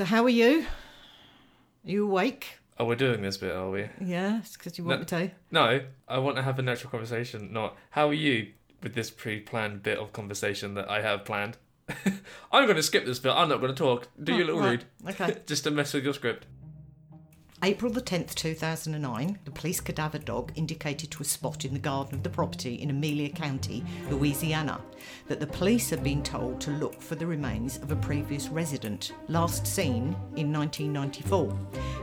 So, how are you? Are you awake? Oh, we're doing this bit, are we? Yeah, because you want No. me to. No, I want to have a natural conversation. Not how are you with this pre-planned bit of conversation that I have planned. I'm going to skip this bit. I'm not going to talk. Do oh, your Oh, little right. read, Okay. just to mess with your script. April the 10th, 2009, the police cadaver dog indicated to a spot in the garden of the property in Amelia County, Louisiana, that the police had been told to look for the remains of a previous resident, last seen in 1994.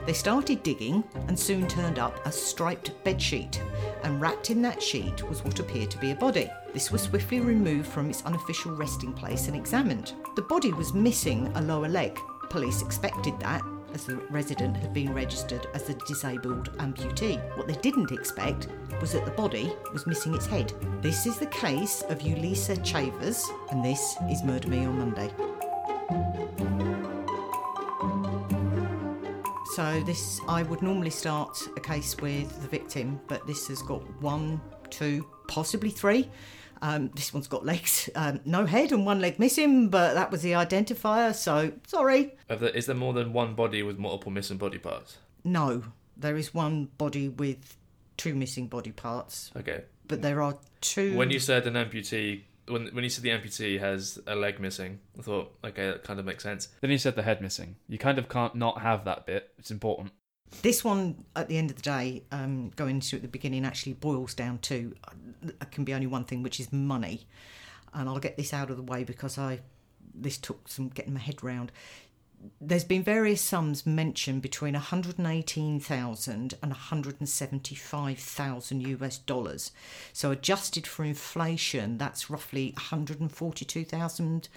They started digging and soon turned up a striped bedsheet, and wrapped in that sheet was what appeared to be a body. This was swiftly removed from its unofficial resting place and examined. The body was missing a lower leg. Police expected that, as the resident had been registered as a disabled amputee. What they didn't expect was that the body was missing its head. This is the case of Ulisa Chavers, and this is Murder Me on Monday. So this, I would normally start a case with the victim, but this has got one, two, possibly three. Um, this one's got legs, um, no head, and one leg missing, but that was the identifier. So sorry, Of the- Is there more than one body with multiple missing body parts? No, there is one body with two missing body parts, Okay. but there are two. When you said an amputee, when when you said the amputee has a leg missing, I thought, okay, that kind of makes sense. Then you said the head missing. You kind of can't not have that bit. It's important. This one, at the end of the day, um, going into at the beginning, actually boils down to uh, can be only one thing, which is money. And I'll get this out of the way because I this took some getting my head round. There's been various sums mentioned between 118,000 and 175,000 US dollars. So adjusted for inflation, that's roughly 142,000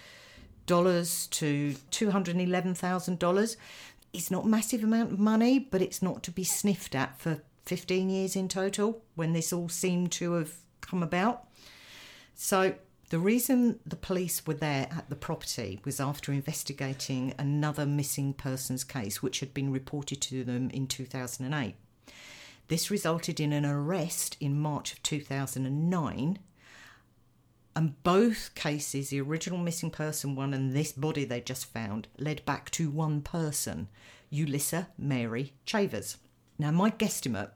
dollars to two hundred and eleven thousand dollars. It's not massive amount of money, but it's not to be sniffed at for fifteen years in total when this all seemed to have come about. So the reason the police were there at the property was after investigating another missing persons case which had been reported to them in 2008. This resulted in an arrest in March of 2009 and both cases, the original missing person one and this body they just found, led back to one person, Ulisa Mary Chavers. Now, my guesstimate,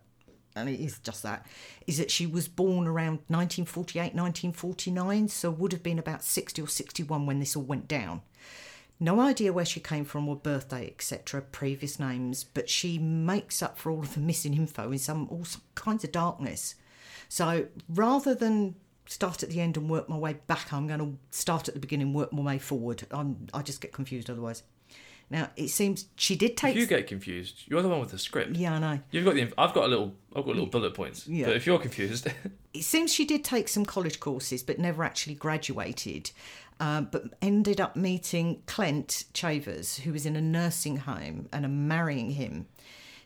and it is just that, is that she was born around 1948, 1949, so would have been about 60 or 61 when this all went down. No idea where she came from or birthday, etc., previous names, but she makes up for all of the missing info in some all kinds of darkness. So rather than start at the end and work my way back, I'm going to start at the beginning, work my way forward. I'm, I just get confused otherwise. Now it seems she did take. If you get confused, you're the one with the script. yeah, I know. You've got the. I've got a little. I've got little bullet points. Yeah. But if you're confused, It seems she did take some college courses, but never actually graduated. Uh, but ended up meeting Clint Chavers, who was in a nursing home, and marrying him.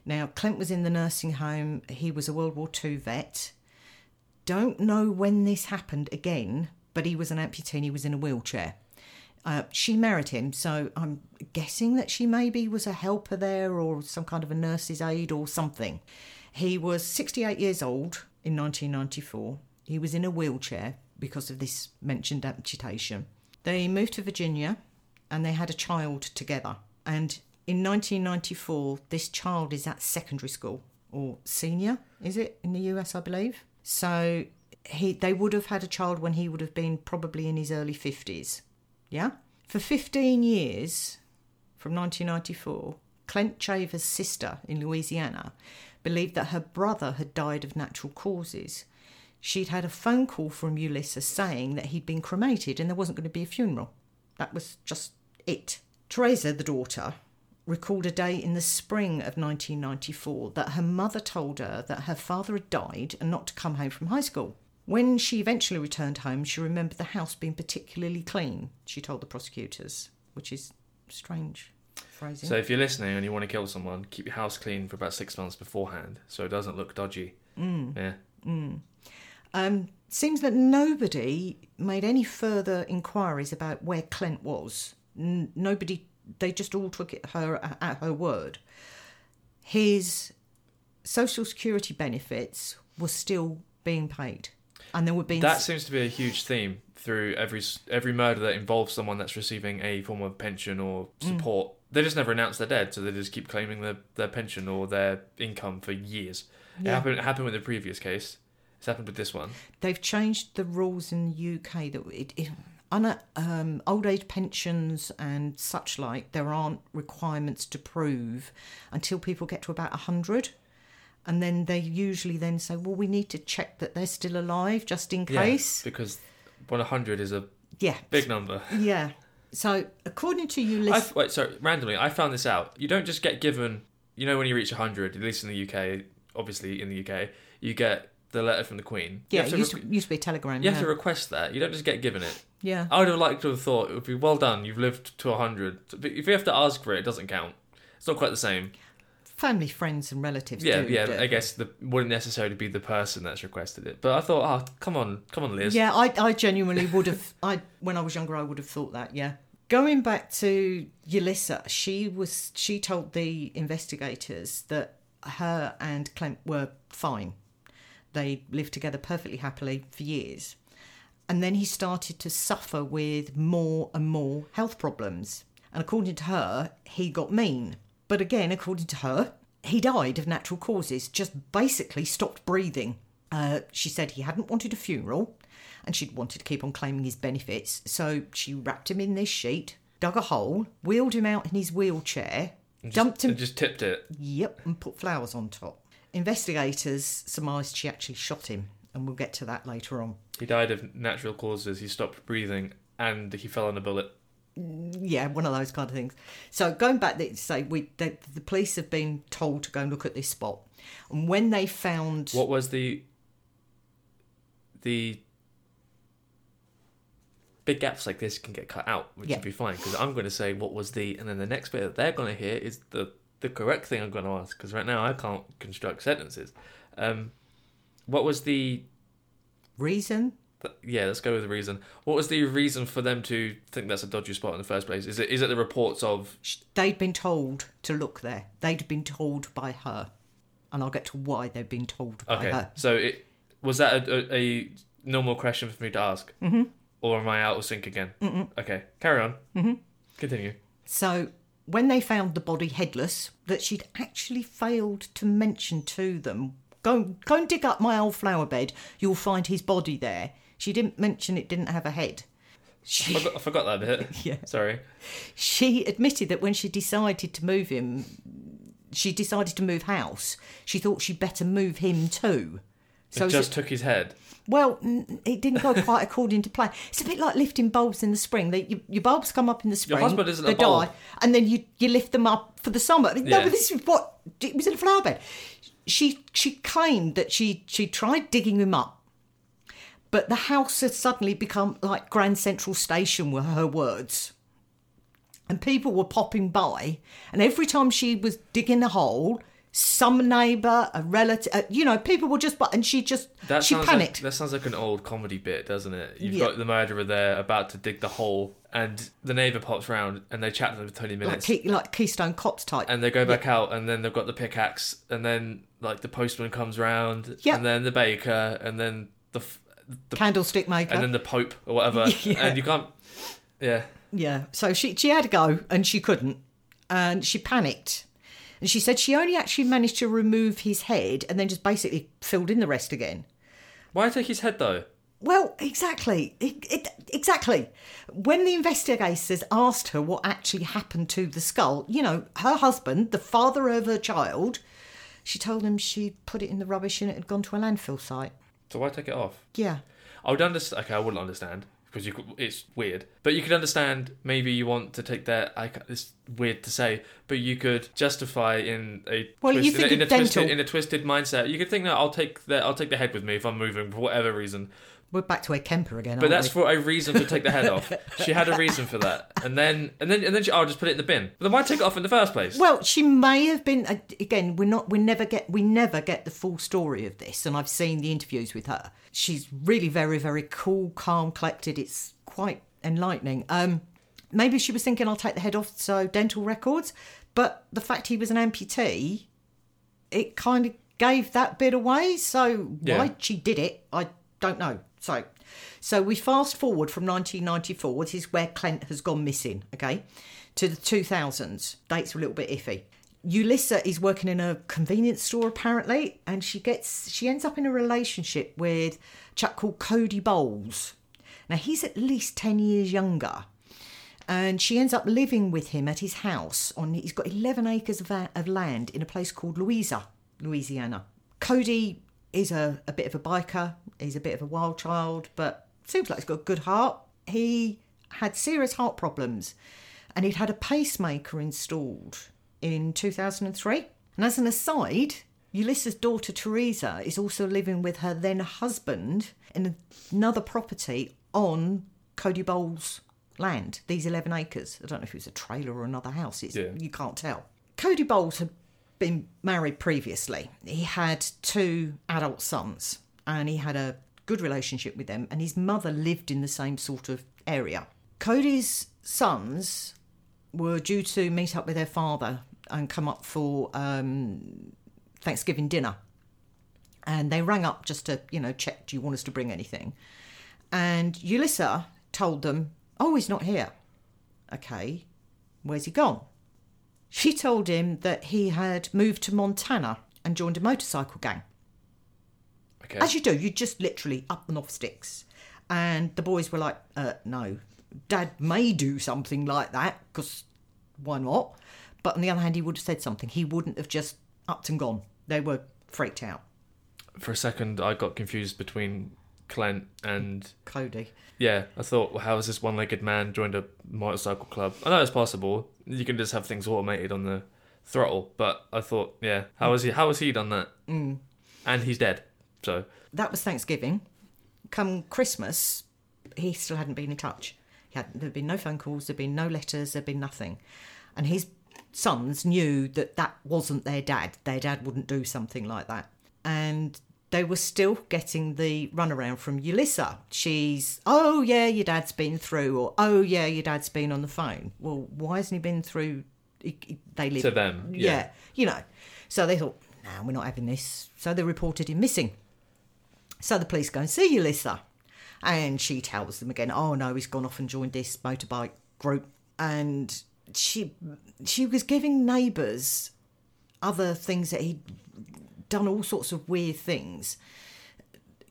Now, Clint was in the nursing home. He was a World War II vet. Don't know when this happened again, but he was an amputee and he was in a wheelchair. Uh, she married him, so I'm guessing that she maybe was a helper there or some kind of a nurse's aide or something. He was 68 years old in 1994. He was in a wheelchair because of this mentioned amputation. They moved to Virginia and they had a child together. And in 1994, this child is at secondary school or senior, is it in the US, I believe? So he they would have had a child when he would have been probably in his early 50s. Yeah? For 15 years, from 1994, Clint Chavers' sister in Louisiana believed that her brother had died of natural causes. She'd had a phone call from Ulisa saying that he'd been cremated and there wasn't going to be a funeral. That was just it. Teresa, the daughter, recalled a day in the spring of 1994 that her mother told her that her father had died and not to come home from high school. When she eventually returned home, she remembered the house being particularly clean, she told the prosecutors, which is strange phrasing. so if you're listening and you want to kill someone, keep your house clean for about six months beforehand, so it doesn't look dodgy. Mm. Yeah. Um, seems that nobody made any further inquiries about where Clint was. N- nobody, they just all took it her at her word. His social security benefits were still being paid, and there were being That seems to be a huge theme through every every murder that involves someone that's receiving a form of pension or Mm. support they just never announce they're dead, so they just keep claiming their, their pension or their income for years. It happened it happened with the previous case. It's happened with this one. They've changed the rules in the UK that it, it um, old age pensions and such like, there aren't requirements to prove until people get to about 100. And then they usually then say, well, we need to check that they're still alive just in Yeah, case. because 100 is a Yeah. big number. Yeah. So, according to you, Ulisa, wait, sorry, randomly, I found this out. You don't just get given, you know, when you reach 100, at least in the UK, obviously in the UK, you get the letter from the Queen. Yeah, it used, re- to, used to be a telegram. you yeah. have to request that. You don't just get given it. yeah. I would have liked to have thought it would be well done. You've lived to 100. But If you have to ask for it, it doesn't count. It's not quite the same. Family, friends, and relatives. Yeah, do, yeah. do. I guess the wouldn't necessarily be the person that's requested it. But I thought, oh, come on, come on, Liz. Yeah, I, I genuinely would have. I when I was younger, I would have thought that. Yeah. Going back to Ulisa, she was. She told the investigators that her and Clem were fine. They lived together perfectly happily for years, and then he started to suffer with more and more health problems. And according to her, he got mean. But again, according to her, he died of natural causes, just basically stopped breathing. Uh, she said he hadn't wanted a funeral and she'd wanted to keep on claiming his benefits. So she wrapped him in this sheet, dug a hole, wheeled him out in his wheelchair, just, dumped him, and just tipped it. yep, and put flowers on top. Investigators surmised she actually shot him, and we'll get to that later on. He died of natural causes. He stopped breathing, and he fell on a bullet. yeah, one of those kind of things. So going back, they say we the, the police have been told to go and look at this spot, and when they found What was the the big gaps like this can get cut out, which Yeah. would be fine because I'm going to say what was the, and then the next bit that they're going to hear is the the correct thing I'm going to ask because right now I can't construct sentences. Um, what was the reason, th- yeah? Let's go with the reason. What was the reason for them to think that's a dodgy spot in the first place? Is it is it the reports of they'd been told to look there. They'd been told by her, and I'll get to why they'd been told by Okay, her. so it was that a, a, a normal question for me to ask, mm-hmm. or am I out of sync again? Mm-mm. Okay, carry on. Mm-hmm. Continue. So when they found the body headless, that she'd actually failed to mention to them, go go and dig up my old flower bed. You'll find his body there. She didn't mention it didn't have a head. I She, forgot, I forgot that bit. Yeah. Sorry. she admitted that when she decided to move him, she decided to move house. She thought she'd better move him too. So it just took his head. Well, it didn't go quite according to plan. It's a bit like lifting bulbs in the spring. They, your, your bulbs come up in the spring, husband isn't they a bulb. die, and then you, you lift them up for the summer. No, but this is what it was in a flower bed. She she claimed that she she tried digging them up, but the house had suddenly become like Grand Central Station, were her words. And people were popping by, and every time she was digging a hole, some neighbour, a relative, uh, you know, people will just, but and she just, That she panicked. Like, that sounds like an old comedy bit, doesn't it? You've Yeah. got the murderer there about to dig the hole, and the neighbour pops round, and they chat to them for twenty like, minutes, Key, like Keystone Cops type. and they go back out, and then they've got the pickaxe, and then like the postman comes round, Yeah. and then the baker, and then the the Candlestick maker. and then the pope or whatever, Yeah. and you can't. Yeah, yeah. So she she had a go and she couldn't, and she panicked, and she said she only actually managed to remove his head and then just basically filled in the rest again. why take his head though? Well, exactly, it, it, exactly. When the investigators asked her what actually happened to the skull, you know, her husband, the father of her child, she told them she'd put it in the rubbish and it had gone to a landfill site. So why take it off? Yeah. I would understand. Okay, I wouldn't understand because you could, it's weird. But you could understand. Maybe you want to take that. I, it's weird to say, but you could justify in a Well, you twist, in, a, think in a twisted in a twisted mindset. You could think that I'll take the I'll take the head with me if I'm moving for whatever reason. We're back to a Kemper again, But that's we? for a reason to take the head off. She had a reason for that, and then and then and then she, oh, I'll just put it in the bin. But then why take it off in the first place? Well, she may have been again. We're not. We never get. We never get the full story of this, and I've seen the interviews with her. She's really very, very cool, calm, collected. It's quite enlightening. Um, maybe she was thinking, "I'll take the head off," so dental records. But the fact he was an amputee, it kind of gave that bit away. So Yeah. why she did it, I don't know. So, so we fast forward from 1994. This is where Clint has gone missing. Okay, to the 2000s. Dates are a little bit iffy. Ulisa is working in a convenience store apparently, and she gets she ends up in a relationship with a chap called Cody Bowles. Now he's at least ten years younger, and she ends up living with him at his house. On he's got eleven acres of, of land in a place called Louisa, Louisiana. Cody is a, a bit of a biker. He's a bit of a wild child, but seems like he's got a good heart. He had serious heart problems, and he'd had a pacemaker installed in 2003. And as an aside, Ulisa's daughter Teresa is also living with her then husband in another property on Cody Bowles' land, these 11 acres. I don't know if it was a trailer or another house, it's, Yeah. you can't tell. Cody Bowles had been married previously. He had two adult sons and he had a good relationship with them, and his mother lived in the same sort of area. Cody's sons were due to meet up with their father and come up for um, Thanksgiving dinner. And they rang up just to, you know, check, do you want us to bring anything? And Ulisa told them, oh, he's not here. Okay, where's he gone? She told him that he had moved to Montana and joined a motorcycle gang. Okay. As you do, you just literally up and off sticks. And the boys were like, uh, no, dad may do something like that, because why not? But on the other hand, he would have said something. He wouldn't have just upped and gone. They were freaked out. For a second, I got confused between Clint and Cody. yeah. I thought, well, how has this one-legged man joined a motorcycle club? I know it's possible. You can just have things automated on the throttle, but I thought, yeah, how has he? How has he done that? Mm. And he's dead. So That was Thanksgiving. Come Christmas, he still hadn't been in touch. He had, there'd been no phone calls, there'd been no letters, there'd been nothing. And his sons knew that that wasn't their dad. Their dad wouldn't do something like that. And they were still getting the runaround from Ulisa. She's, oh, yeah, your dad's been through, or oh, yeah, your dad's been on the phone. Well, why hasn't he been through? he- he- They live To them, yeah. you know. So they thought, no, we're not having this. So they reported him missing. So the police go and see Ulisa. And she tells them again, oh no, he's gone off and joined this motorbike group. And she she was giving neighbours other things that he'd done all sorts of weird things.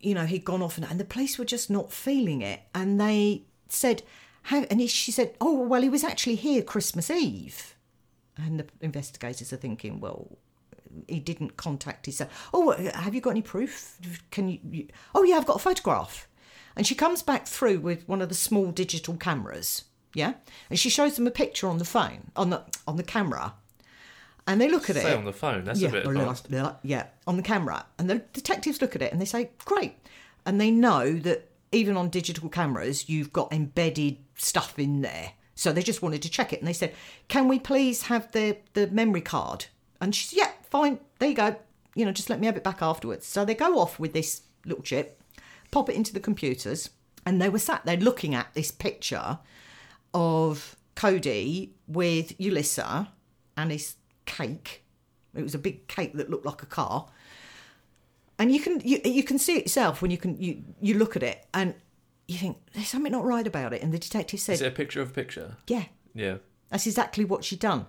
You know, he'd gone off and, and the police were just not feeling it. And they said, how, and he, she said, oh, well, he was actually here Christmas Eve. And the investigators are thinking, well, he didn't contact his son. Oh, have you got any proof? Can you, you? Oh, yeah, I've got a photograph. And she comes back through with one of the small digital cameras. Yeah, and she shows them a picture on the phone on the on the camera, and they look at say it. on the phone. That's yeah, a bit advanced. yeah, on the camera, and the detectives look at it and they say, "Great," and they know that even on digital cameras, you've got embedded stuff in there. So they just wanted to check it, and they said, "Can we please have the the memory card?" And she said, "Yeah, fine. There you go. You know, just let me have it back afterwards." So they go off with this little chip, pop it into the computers, and they were sat there looking at this picture of Cody with Ulisa and his cake. It was a big cake that looked like a car. And you can you, you can see it yourself when you can you, you look at it and you think there's something not right about it. And the detective said, Is it a picture of a picture? "Yeah, Yeah. that's exactly what she'd done."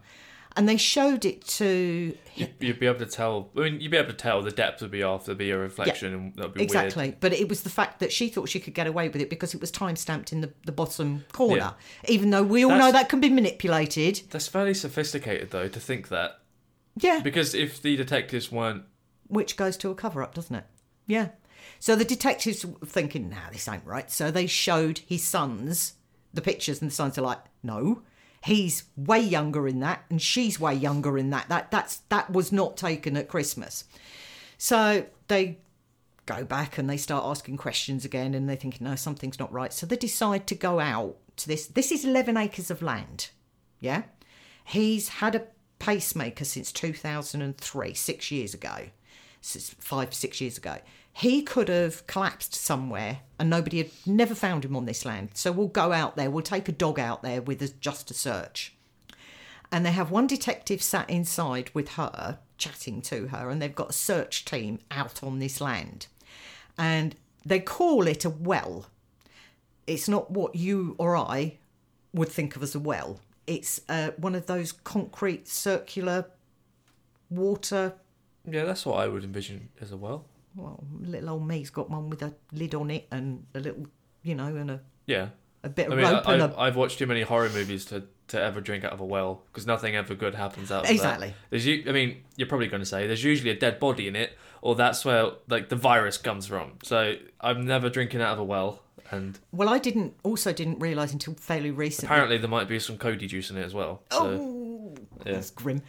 And they showed it to You'd, you'd be able to tell. I mean, you'd be able to tell the depth would be off. There'd be a reflection, and that'd be exactly, weird. but it was the fact that she thought she could get away with it because it was time stamped in the, the bottom corner, even though we all know that can be manipulated. That's fairly sophisticated, though, to think that. Yeah, Because if the detectives weren't, which goes to a cover up, doesn't it? Yeah. So the detectives were thinking, nah, this ain't right. So they showed his sons the pictures, and the sons are like, no, he's way younger in that, and she's way younger in that. That that's that was not taken at Christmas. So they go back and they start asking questions again, and they think no, something's not right. So they decide to go out to this. This is eleven acres of land. Yeah. He's had a pacemaker since 2003, six years ago, five, six years ago. He could have collapsed somewhere and nobody had never found him on this land. So we'll go out there, we'll take a dog out there with us just a search. And they have one detective sat inside with her, chatting to her, and they've got a search team out on this land. And they call it a well. It's not what you or I would think of as a well. It's uh, one of those concrete circular water. Yeah, that's what I would envision as a well. Well, little old me's got one with a lid on it and a little, you know, and a, Yeah. a bit of I mean, rope I, and a. I've watched too many horror movies to, to ever drink out of a well because nothing ever good happens out of that. Exactly. There's, u- I mean, you're probably going to say there's usually a dead body in it, or that's where like the virus comes from. So I'm never drinking out of a well, and Well, I didn't also didn't realise until fairly recently. apparently there might be some Cody juice in it as well. So oh, yeah. that's grim.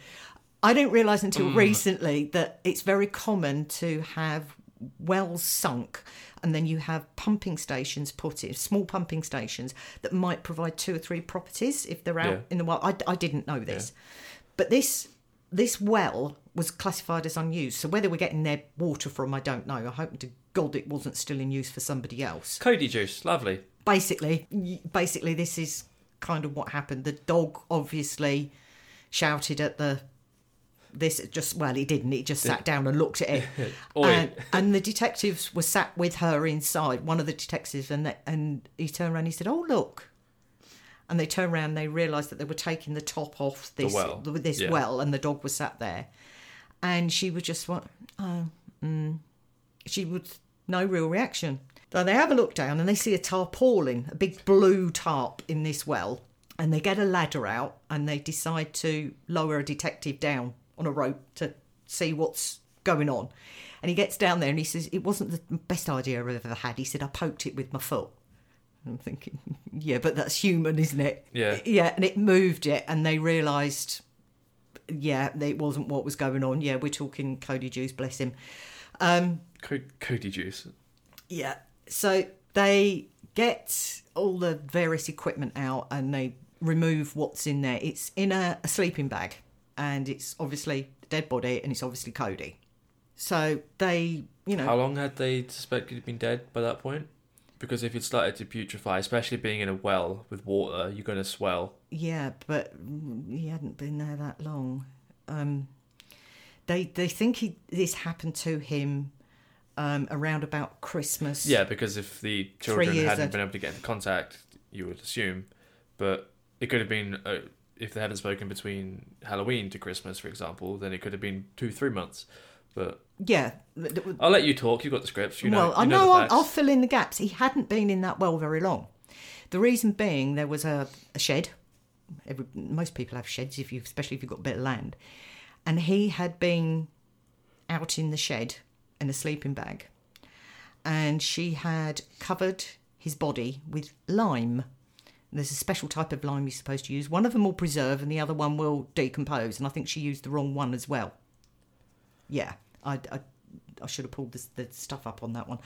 I didn't realise until Mm. recently that it's very common to have wells sunk and then you have pumping stations put in, small pumping stations that might provide two or three properties if they're out Yeah. in the wild. I, I didn't know this. But this this well was classified as unused. So whether we're getting their water from, I don't know. I hope to God it wasn't still in use for somebody else Cody juice, lovely. basically basically this is kind of what happened the dog obviously shouted at the this just well he didn't. He just sat down and looked at it. And, and the detectives were sat with her inside one of the detectives and they, and he turned around and he said oh look. And they turned around and they realized that they were taking the top off this well, this yeah. well and the dog was sat there. And she was just what oh mm. she would no real reaction. So they have a look down and they see a tarpaulin a big blue tarp in this well. And they get a ladder out and they decide to lower a detective down on a rope to see what's going on and he gets down there and he says it wasn't the best idea i've ever had he said i poked it with my foot I'm thinking, yeah, but that's human, isn't it? Yeah. Yeah, and it moved it, and they realised, yeah, it wasn't what was going on. Yeah, we're talking Cody Juice, bless him. Um, Co- Cody juice. yeah, so they get all the various equipment out and they remove what's in there. It's in a, a sleeping bag, and it's obviously the dead body, and it's obviously Cody. So they, you know, How long had they suspected he'd been dead by that point? Because if it started to putrefy, especially being in a well with water, you're going to swell. Yeah, but he hadn't been there that long. Um, they they think he this happened to him um, around about Christmas. Yeah, because if the children hadn't been able to get into contact, you would assume. But it could have been, uh, if they hadn't spoken between Halloween to Christmas, for example, then it could have been two, three months. But yeah. I'll let you talk. You've got the scripts. You know, well, you I know, know I'll. I'll fill in the gaps. He hadn't been in that well very long. The reason being there was a, a shed. Every, most people have sheds, if you, especially if you've got a bit of land. And he had been out in the shed in a sleeping bag, and she had covered his body with lime. There's a special type of lime you're supposed to use. One of them will preserve, and the other one will decompose. And I think she used the wrong one as well. Yeah, I, I, I should have pulled this, the stuff up on that one.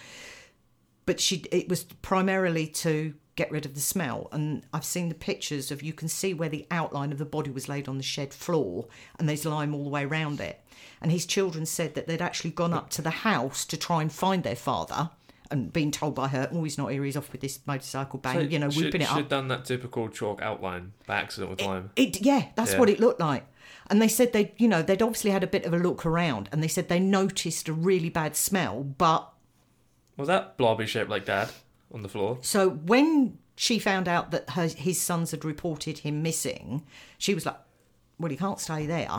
But she, it was primarily to get rid of the smell. And I've seen the pictures of you can see where the outline of the body was laid on the shed floor, and there's lime all the way around it. And his children said that they'd actually gone up to the house to try and find their father. And being told by her, oh, he's not here, he's off with this motorcycle bang, So you know, should, whipping it should up. have done that typical chalk outline by accident with lime. It yeah, that's Yeah. what it looked like. And they said they, you know, they'd obviously had a bit of a look around, and they said they noticed a really bad smell. But Was that blobby shaped like dad on the floor? so when she found out that her his sons had reported him missing, she was like, "Well, he can't stay there."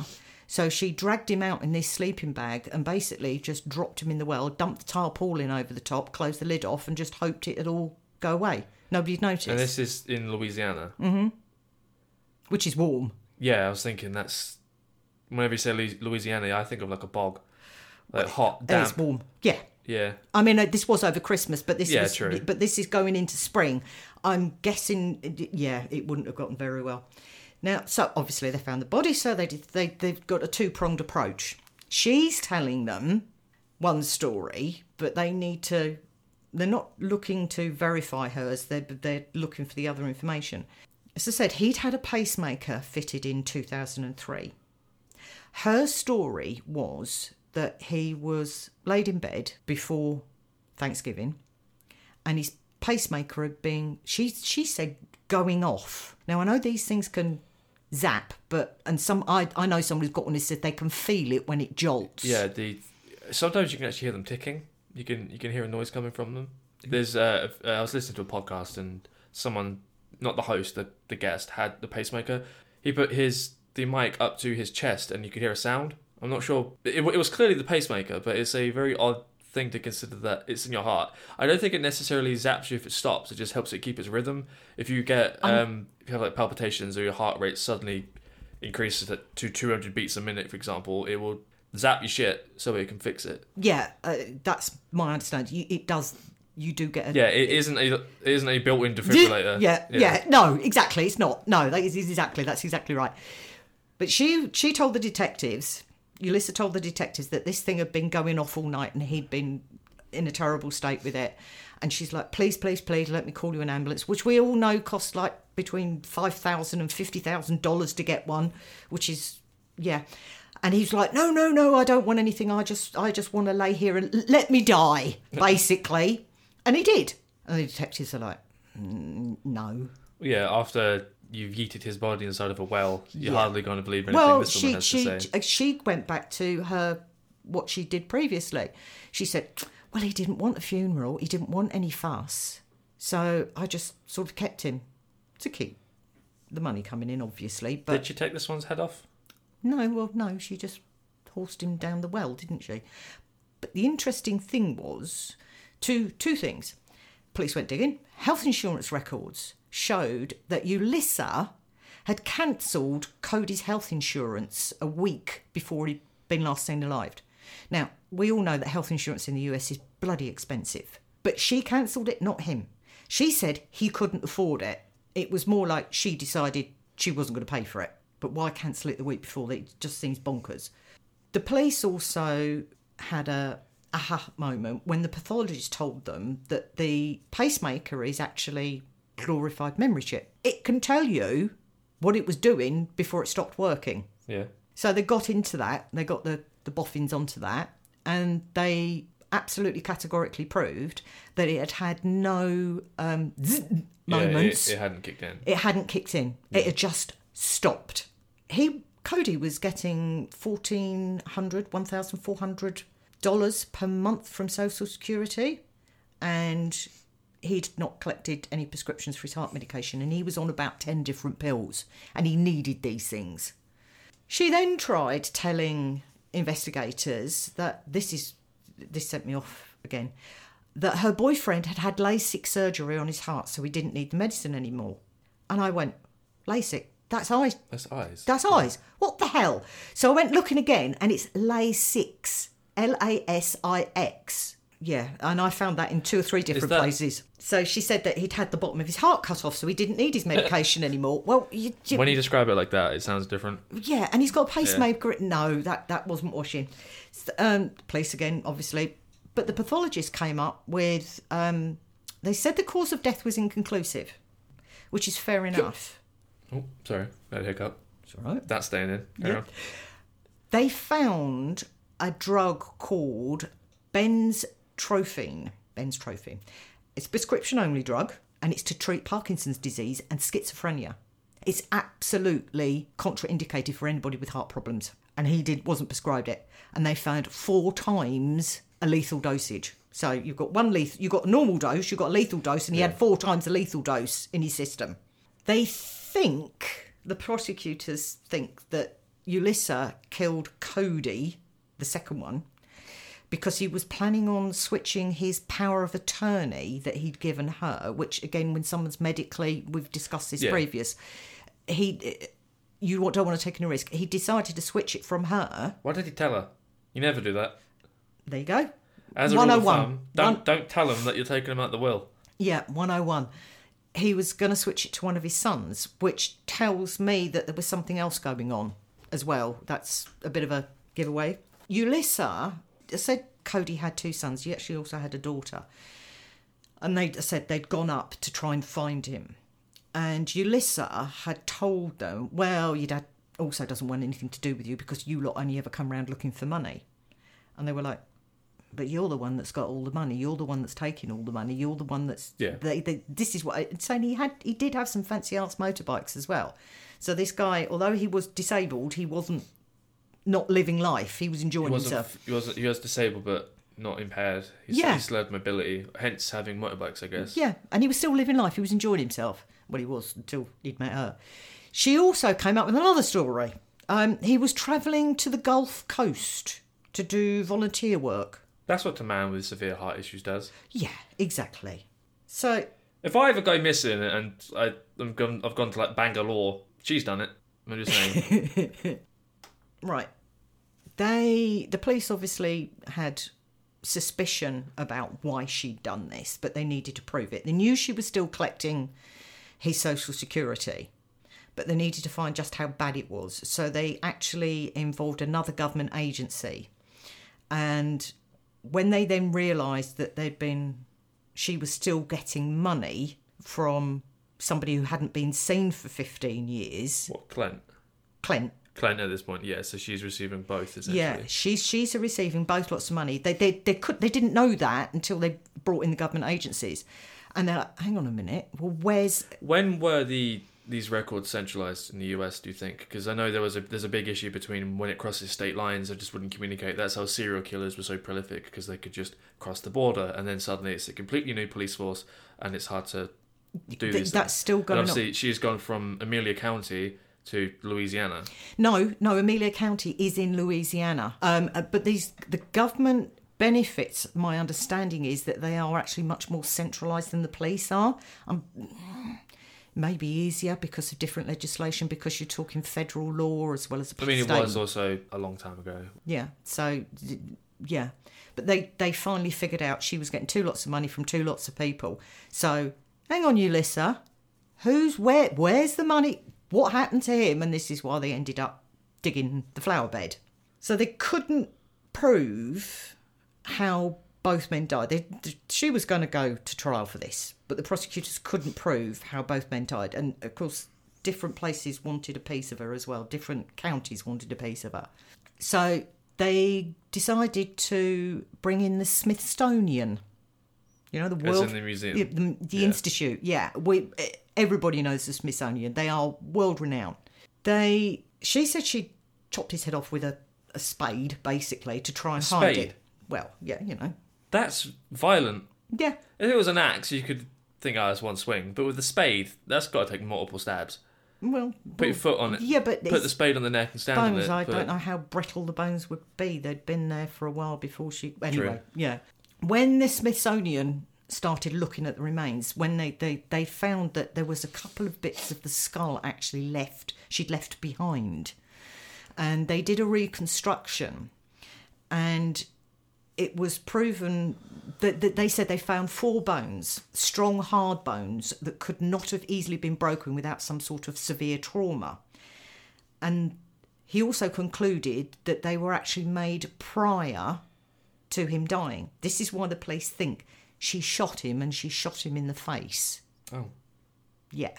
So she dragged him out in this sleeping bag and basically just dropped him in the well, dumped the tarpaulin over the top, closed the lid off, and just hoped it'd all go away. Nobody'd noticed, And this is in Louisiana. Mm. which is warm. Yeah, I was thinking that's whenever you say Louisiana, I think of like a bog, like hot, damp. it's warm. Yeah, Yeah, I mean, uh, this was over Christmas, but this Yeah, was, true. but this is going into spring. I'm guessing, yeah, it wouldn't have gotten very well. Now, so obviously they found the body, so they did, they they've got a two pronged approach. She's telling them one story, but they need to. They're not looking to verify hers. They're they're looking for the other information. As I said, he'd had a pacemaker fitted in 2003. Her story was that he was laid in bed before Thanksgiving and his pacemaker had been she she said going off. Now I know these things can zap, but and some I I know someone who's got one who said they can feel it when it jolts. yeah. The sometimes you can actually hear them ticking. You can you can hear a noise coming from them. There's uh, I was listening to a podcast and someone, not the host, the the guest, had the pacemaker. he put his the mic up to his chest and you could hear a sound. I'm not sure. It, it was clearly the pacemaker, but it's a very odd thing to consider that it's in your heart. I don't think it necessarily zaps you if it stops. It just helps it keep its rhythm. If you get um, if you have like palpitations or your heart rate suddenly increases to 200 beats a minute, for example, it will zap your shit so it can fix it. Yeah, uh, that's my understanding. You, it does. You do get a Yeah, it isn't a it isn't a built-in defibrillator. Yeah, yeah, No, exactly. It's not. No, that is exactly. That's exactly right. But she she told the detectives. Ulisa told the detectives that this thing had been going off all night and he'd been in a terrible state with it. And she's like, please, please, please, let me call you an ambulance, which we all know costs like between five thousand and fifty thousand dollars to get one, which is yeah. And he's like, no, no, no, I don't want anything. I just, I just want to lay here and let me die, basically. and he did. And the detectives are like, "Mm, no. Yeah, after you've yeeted his body inside of a well, you're Yeah. hardly going to believe anything Well, this woman she has she to say. Uh, she went back to her what she did previously. She said, "Well, he didn't want a funeral. He didn't want any fuss, so I just sort of kept him to keep the money coming in, obviously. But Did she take this one's head off? no, well, no, she just horsed him down the well, didn't she? But the interesting thing was two two things. Police went digging. Health insurance records showed that Ulisa had cancelled Cody's health insurance a week before he'd been last seen alive. Now, we all know that health insurance in the US is bloody expensive, but she cancelled it, not him. She said he couldn't afford it. It was more like she decided she wasn't going to pay for it. But why cancel it the week before? It just seems bonkers. The police also had a aha moment when the pathologist told them that the pacemaker is actually glorified memory chip. It can tell you what it was doing before it stopped working. Yeah. So they got into that, they got the, the boffins onto that, and they absolutely categorically proved that it had had no um, zzz Yeah, it- moments it, hadn't kicked in. it hadn't kicked in. It had just stopped. He Cody was getting fourteen hundred, one thousand four hundred dollars per month from Social Security, and he'd not collected any prescriptions for his heart medication, and he was on about ten different pills, and he needed these things. She then tried telling investigators that this is this sent me off again that her boyfriend had had LASIK surgery on his heart, so he didn't need the medicine anymore. And I went, LASIK, that's eyes. That's eyes. That's eyes. What the hell? So I went looking again, and it's LASIX, L A S I X. Yeah, and I found that in two or three different that- places. So she said that he'd had the bottom of his heart cut off, so he didn't need his medication anymore. Well, you, you, when you describe it like that, it sounds different. yeah, and he's got a pacemaker. No, that that wasn't washing. Um, police again, obviously, but the pathologist came up with. Um, they said the cause of death was inconclusive, which is fair enough. Oh, sorry, had a hiccup. It's all right. That's staying in. Yeah. They found a drug called benzotrophine. Benzotrophine. It's a prescription only drug, and it's to treat Parkinson's disease and schizophrenia. It's absolutely contraindicated for anybody with heart problems, and he did wasn't prescribed it. And they found four times a lethal dosage. So you've got one lethal, you've got a normal dose, you've got a lethal dose, and he had four times a lethal dose in his system. They think the prosecutors think that Ulisa killed Cody, the second one, because he was planning on switching his power of attorney that he'd given her, which again, when someone's medically, we've discussed this Yeah. previous, he, you don't want to take any risk. He decided to switch it from her. Why did he tell her? You never do that. There you go. As a rule of 101. thumb, don't One- don't tell him that you're taking him out the will. Yeah, 101. He was going to switch it to one of his sons, which tells me that there was something else going on as well. That's a bit of a giveaway. Ulisa said Cody had two sons. He actually also had a daughter. And they said they'd gone up to try and find him. And Ulisa had told them, well, your dad also doesn't want anything to do with you because you lot only ever come round looking for money. And they were like, but you're the one that's got all the money. You're the one that's taking all the money. You're the one that's Yeah. They, they, this is what I, saying. He had he did have some fancy ass motorbikes as well. So this guy, although he was disabled, he wasn't not living life. He was enjoying wasn't. himself. He was. He was disabled, but not impaired. He's, Yeah. He still had mobility, hence having motorbikes, I guess. Yeah, and he was still living life. He was enjoying himself. Well, he was until he'd met her. She also came up with another story. Um, he was travelling to the Gulf Coast to do volunteer work. That's what a man with severe heart issues does. Yeah, exactly. So If I ever go missing and I, I'm gone, I've gone to like Bangalore, she's done it. I'm just saying. Right. They the police obviously had suspicion about why she'd done this, but they needed to prove it. They knew she was still collecting his social security, but they needed to find just how bad it was. So they actually involved another government agency. And when they then realised that they'd been she was still getting money from somebody who hadn't been seen for 15 years, what, Clint? Clent, Clent at this point, yeah, so she's receiving both, essentially. Yeah, she's she's receiving both lots of money. They they they could they didn't know that until they brought in the government agencies, and they're like, hang on a minute. Well, where's When were the these records centralized in the US? Do you think? Because I know there was a there's a big issue between when it crosses state lines, they just wouldn't communicate. That's how serial killers were so prolific because they could just cross the border, and then suddenly it's a completely new police force, and it's hard to do th- these. that's things. still And going on? obviously, she's gone from Amelia County to Louisiana. No, no. Amelia County is in Louisiana, um, uh, but these the government benefits. My understanding is that they are actually much more centralised than the police are. Um, maybe easier because of different legislation because you're talking federal law as well as the I mean, it state. was also a long time ago. Yeah. So yeah, but they they finally figured out she was getting two lots of money from two lots of people. So hang on, Ulisa, who's where? Where's the money? What happened to him? And this is why they ended up digging the flower bed. So they couldn't prove how both men died. They, she was going to go to trial for this, but the prosecutors couldn't prove how both men died. And of course, different places wanted a piece of her as well. Different counties wanted a piece of her. So they decided to bring in the Smithsonian. You know, the As world in the museum. the, the Yeah. institute. Yeah, we eh, everybody knows the Smithsonian. They are world renowned. They she said she chopped his head off with a, a spade, basically, to try and hide spade? it. Well, yeah, you know, That's violent. yeah, If it was an axe, you could think, oh, it's one swing. But with a spade, that's got to take multiple stabs. well, Put your foot on it. yeah, but Put it's the spade on the neck and stand on bones. it. I put- don't know how brittle the bones would be. They'd been there for a while before she. Anyway, True. yeah. When the Smithsonian started looking at the remains, when they, they they found that there was a couple of bits of the skull actually left, she'd left behind, and they did a reconstruction, and it was proven that, that they said they found four bones, strong, hard bones that could not have easily been broken without some sort of severe trauma. And he also concluded that they were actually made prior to him dying. This is why the police think she shot him and she shot him in the face. Oh. Yeah.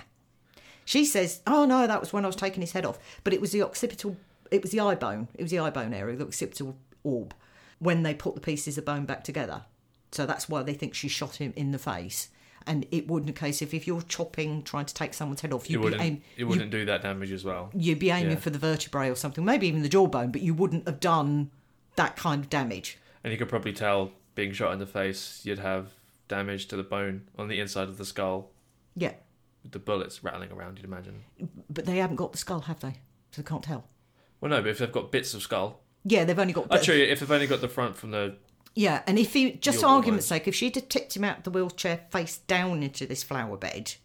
She says, "Oh no, that was when I was taking his head off, but it was the occipital, it was the eye bone, it was the eye bone area, the occipital orb, when they put the pieces of bone back together. So that's why they think she shot him in the face. And it wouldn't in case if if you're chopping, trying to take someone's head off, You wouldn't, aim, you wouldn't do that damage as well. you'd be aiming Yeah. for the vertebrae or something, maybe even the jawbone, but you wouldn't have done that kind of damage. And you could probably tell, being shot in the face, you'd have damage to the bone on the inside of the skull Yeah, with the bullets rattling around, you'd imagine. but they haven't got the skull, have they? So they can't tell. Well, no, but if they've got bits of skull. Yeah, they've only got. Actually, if they've only got the front from the. Yeah, and if he, just argument's sake, if she'd have tipped him out the wheelchair face down into this flower bed,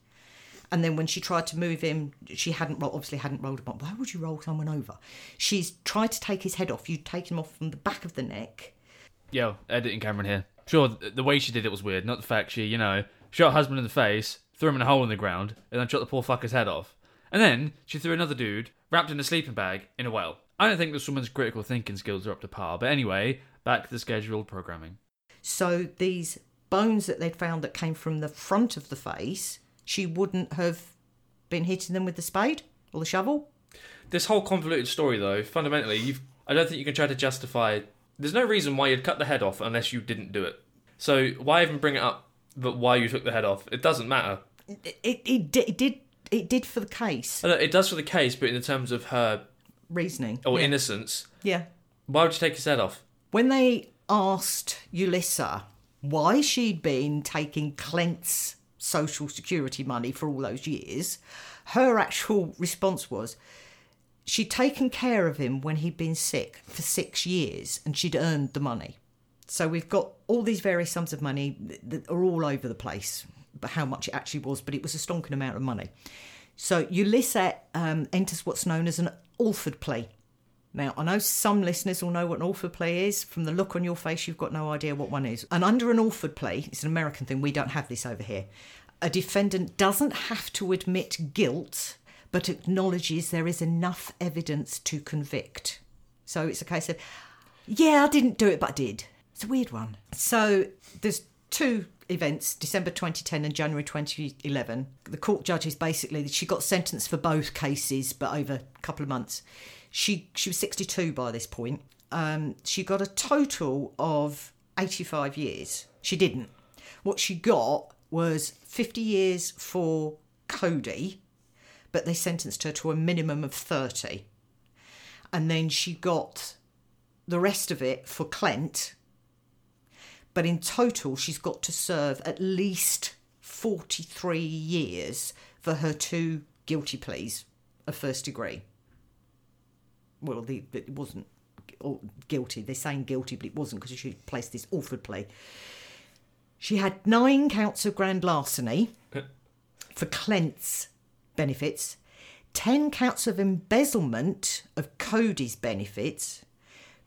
and then when she tried to move him, she hadn't, well, obviously hadn't rolled him up. Why would you roll someone over? She's tried to take his head off. You'd take him off from the back of the neck. Yo, editing Cameron here. Sure, the way she did it was weird. Not the fact she, you know, shot her husband in the face, threw him in a hole in the ground, and then shot the poor fucker's head off. And then she threw another dude, wrapped in a sleeping bag, in a well. I don't think this woman's critical thinking skills are up to par. But anyway, back to the scheduled programming. So these bones that they'd found that came from the front of the face, she wouldn't have been hitting them with the spade or the shovel. This whole convoluted story, though, fundamentally, you've. I don't think you can try to justify. There's no reason why you'd cut the head off unless you didn't do it. So why even bring it up? But why you took the head off? It doesn't matter. It, it, it, it did it did for the case know It does for the case, but in terms of her reasoning. or yeah. innocence, yeah. why would you take his head off? When they asked Ulisa why she'd been taking Clint's social security money for all those years, her actual response was she'd taken care of him when he'd been sick for six years and she'd earned the money. So we've got all these various sums of money that are all over the place, but how much it actually was, but it was a stonking amount of money. So Ulisa um, enters what's known as an Alford plea. Now, I know some listeners will know what an Alford plea is. From the look on your face, you've got no idea what one is. And under an Alford plea, it's an American thing, we don't have this over here. A defendant doesn't have to admit guilt, but acknowledges there is enough evidence to convict. So it's a case of, yeah, I didn't do it, but I did. It's a weird one. So there's two events, December 2010 and January 2011. The court judges basically, she got sentenced for both cases, but over a couple of months. She she was 62 by this point. Um, she got a total of 85 years. She didn't. What she got was 50 years for Cody, but they sentenced her to a minimum of 30. And then she got the rest of it for Clint, but in total, she's got to serve at least 43 years for her two guilty pleas of first degree. Well, the, it wasn't guilty. They're saying guilty, but it wasn't because she placed this Alford plea. She had nine counts of grand larceny for Clint's benefits, 10 counts of embezzlement of Cody's benefits,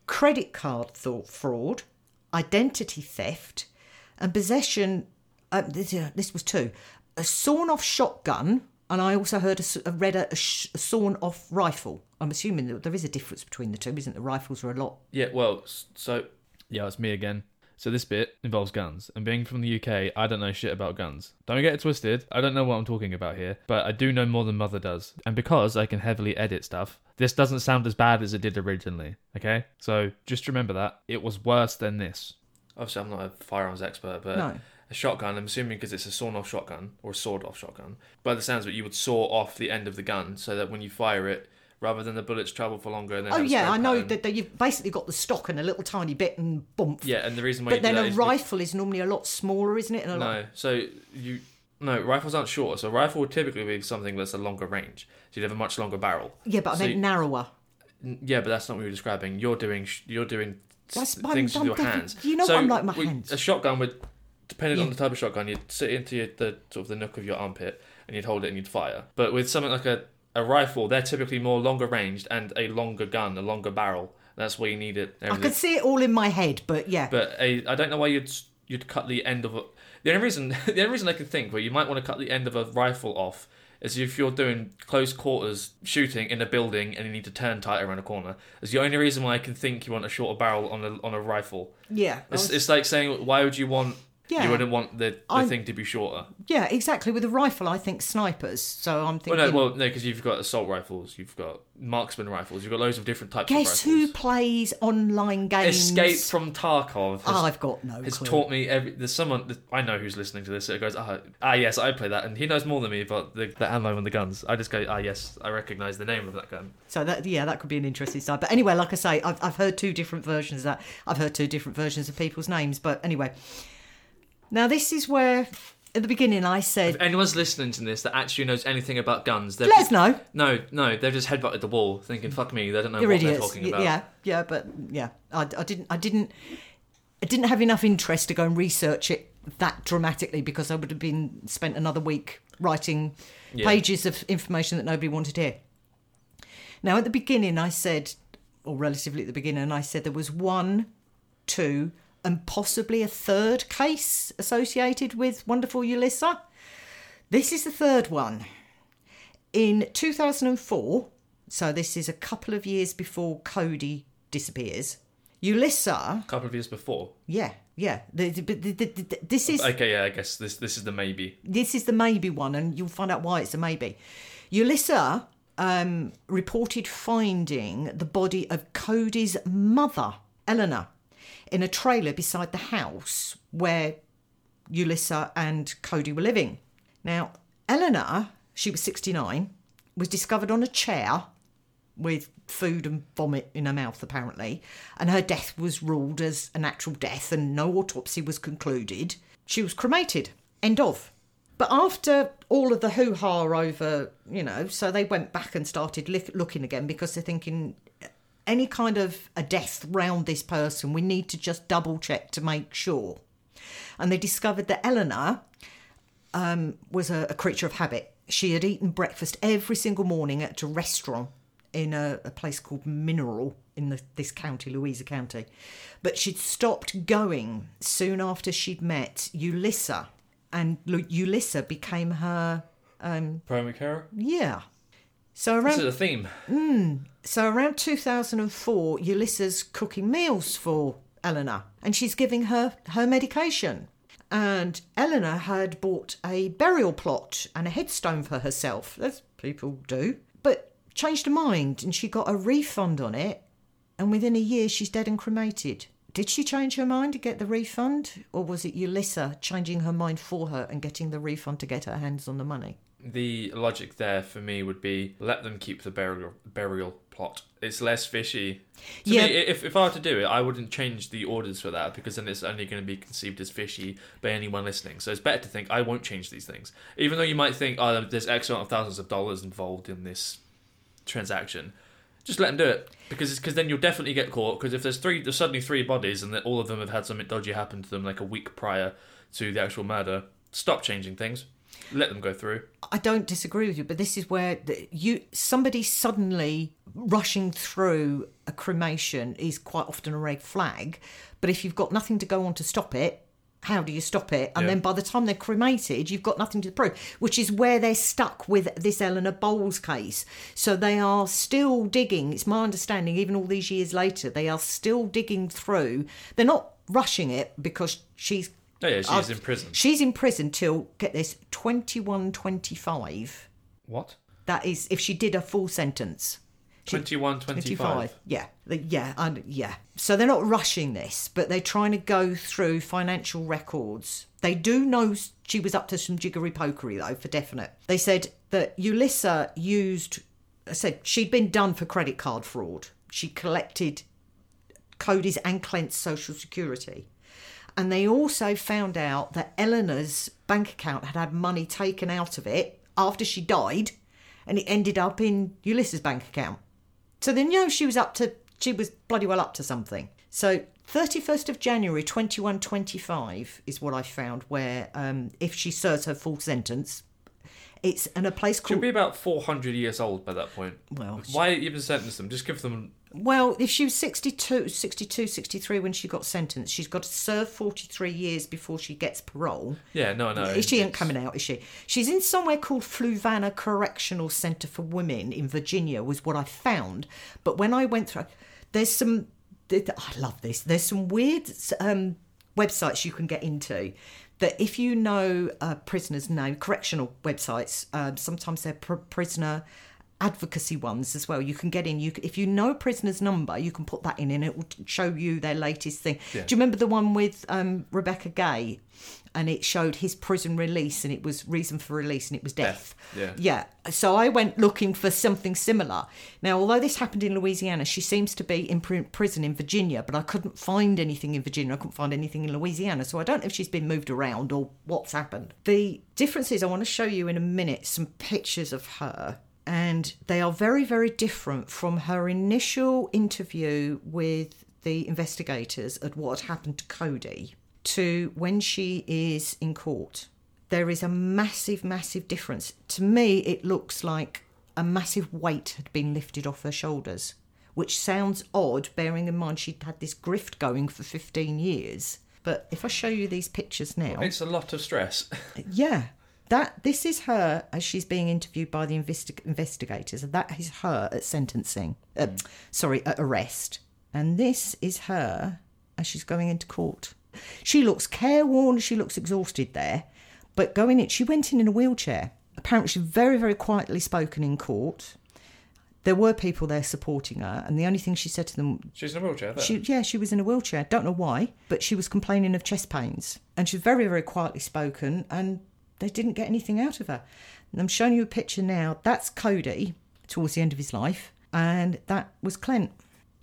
credit card fraud, identity theft, and possession. Uh, this, uh, this was two a sawn off shotgun, and I also heard a, read a, a, sh- a sawn off rifle. I'm assuming that there is a difference between the two, isn't there? Rifles are a lot. Yeah, well, so Yeah, it's me again. So this bit involves guns, and being from the UK, I don't know shit about guns. Don't get it twisted. I don't know what I'm talking about here, but I do know more than Mother does. And because I can heavily edit stuff, this doesn't sound as bad as it did originally. Okay, so just remember that it was worse than this. obviously I'm not a firearms expert, but No. a shotgun, I'm assuming because it's a sawn off shotgun or a sawed off shotgun. By the sounds of it, you would saw off the end of the gun so that when you fire it, rather than the bullets travel for longer and then Oh yeah, I know pattern- that, that you've basically got the stock and a little tiny bit and bump. Yeah, and the reason why But then a is rifle is normally a lot smaller, isn't it? And a lot, No, so you no rifles aren't shorter. So a rifle would typically be something that's a longer range. So you'd have a much longer barrel. Yeah, but I So meant you- narrower. Yeah, but that's not what you're describing. You're doing you're doing That's- things with your hands. you know so I'm like my we- hands. A shotgun would, depending on the type of shotgun, you'd sit into your, the sort of the nook of your armpit and you'd hold it and you'd fire. But with something like a a rifle, they're typically more longer ranged and a longer gun, a longer barrel. That's where you need it. I could see it all in my head, but yeah. But a, I don't know why you'd you'd cut the end of a. The only reason the only reason I can think where you might want to cut the end of a rifle off is if you're doing close quarters shooting in a building and you need to turn tight around a corner. Is the only reason why I can think you want a shorter barrel on a on a rifle. yeah, It's, was- it's like saying why would you want Yeah. you wouldn't want the, the I'm- thing to be shorter. yeah, exactly. With a rifle, I think snipers. So I'm thinking. Well, no, well, no, because you've got assault rifles, you've got marksman rifles, you've got loads of different types guess who plays online games? Escape from Tarkov. has- I've got no has clue. taught me every. There's someone I know who's listening to this. It goes, ah, ah, yes, I play that, and he knows more than me about the, the ammo and the guns. I just go, ah, yes, I recognise the name of that gun. So that yeah, that could be an interesting side. But anyway, like I say, I've I've heard two different versions of that. I've heard two different versions of people's names. But anyway, now this is where at the beginning I said, If anyone's listening to this that actually knows anything about guns, they're let us know. no, no, they've just headbutted the wall, thinking, "Fuck me," they don't know You're what idiots. they're talking about. Yeah, yeah, but yeah, I, I didn't, I didn't, I didn't have enough interest to go and research it that dramatically because I would have been spent another week writing Yeah. pages of information that nobody wanted to hear. Now, at the beginning, I said, or relatively at the beginning, I said there was one, two, and possibly a third case associated with Wonderful Ulisa. This is the third one. In 2004, so this is a couple of years before Cody disappears, Ulisa, A couple of years before. yeah, yeah, the, the, the, this is Okay, yeah, I guess this this is the maybe. this is the maybe one, and you'll find out why it's a maybe. Ulisa um, reported finding the body of Cody's mother, Eleanor, in a trailer beside the house where Ulisa and Cody were living. Now, Eleanor, she was 69, was discovered on a chair with food and vomit in her mouth, apparently, and her death was ruled as a natural death and no autopsy was concluded. She was cremated. End of. But after all of the hoo ha over, you know, so they went back and started looking again because they're thinking any kind of a death round this person, we need to just double check to make sure. And they discovered that Eleanor um, was a, a creature of habit. She had eaten breakfast every single morning at a restaurant in a, a place called Mineral in the, this county, Louisa County. But she'd stopped going soon after she'd met Ulisa, and Ulisa became her, Primary care. yeah. So around, This is a theme. Hmm. so around 2004, Ulisa's cooking meals for Eleanor, and she's giving her her medication. And Eleanor had bought a burial plot and a headstone for herself, as people do, but changed her mind, and she got a refund on it. And within a year, she's dead and cremated. Did she change her mind to get the refund, or was it Ulisa changing her mind for her and getting the refund to get her hands on the money? The logic there for me would be let them keep the burial burial plot. It's less fishy. To Yeah. me, if if I were to do it, I wouldn't change the orders for that because then it's only going to be conceived as fishy by anyone listening. So it's better to think I won't change these things, even though you might think, oh, there's X amount of thousands of dollars involved in this transaction. Just let them do it because because then you'll definitely get caught. Because if there's three, there's suddenly three bodies and that all of them have had something dodgy happen to them like a week prior to the actual murder. Stop changing things. Let them go through. I don't disagree with you, but this is where the, you somebody suddenly rushing through a cremation is quite often a red flag. But if you've got nothing to go on to stop it, how do you stop it? And Yeah. then by the time they're cremated, you've got nothing to prove, which is where they're stuck with this Eleanor Bowles case. So they are still digging. It's my understanding, even all these years later, they are still digging through. They're not rushing it because she's Oh yeah, she's I've- in prison. She's in prison till get this twenty one twenty five. What? That is if she did a full sentence. She- 21, 25. Yeah, yeah, and yeah. So they're not rushing this, but they're trying to go through financial records. They do know she was up to some jiggery pokery though, for definite. They said that Ulisa used. I said she'd been done for credit card fraud. She collected Cody's and Clint's social security. And they also found out that Eleanor's bank account had had money taken out of it after she died, and it ended up in Ulisa's bank account. So they know she was up to, she was bloody well up to something. So 31st of January 2125 is what I found, where um, if she serves her full sentence, it's in a place called. She'll be about 400 years old by that point. Well, Why even sentence them? Just give them. Well, if she was 62, 62, 63 when she got sentenced, she's got to serve 43 years before she gets parole. Yeah, no, no. she ain't coming out, is she? She's in somewhere called Fluvanna Correctional Centre for Women in Virginia, was what I found. But when I went through, there's some. I love this. There's some weird um, websites you can get into that if you know a prisoner's name, correctional websites, um, sometimes they're pr- prisoner advocacy ones as well. You can get in. You if you know a prisoner's number, you can put that in, and it will show you their latest thing. Do you remember the one with um, Rebecca Gay? And it showed his prison release, and it was reason for release, and it was death. Death, yeah. Yeah. So I went looking for something similar. Now, although this happened in Louisiana, she seems to be in pr- prison in Virginia, but I couldn't find anything in Virginia. I couldn't find anything in Louisiana. So I don't know if she's been moved around or what's happened. The difference is, I want to show you in a minute some pictures of her. And they are very, very different from her initial interview with the investigators at what had happened to Cody to when she is in court there is a massive, massive difference. To me, it looks like a massive weight had been lifted off her shoulders, which sounds odd, bearing in mind she'd had this grift going for 15 years. But if I show you these pictures now, It's a lot of stress. yeah, that this is her as she's being interviewed by the investi- investigators, and that is her at sentencing. Uh, sorry, at arrest, and this is her as she's going into court. She looks careworn. She looks exhausted there, but going in, she went in in a wheelchair. Apparently, she very, very quietly spoken in court. There were people there supporting her, and the only thing she said to them She's in a wheelchair. There. she, yeah, she was in a wheelchair. Don't know why, but she was complaining of chest pains, and she's very, very quietly spoken, and they didn't get anything out of her. And I'm showing you a picture now. That's Cody towards the end of his life, and that was Clint,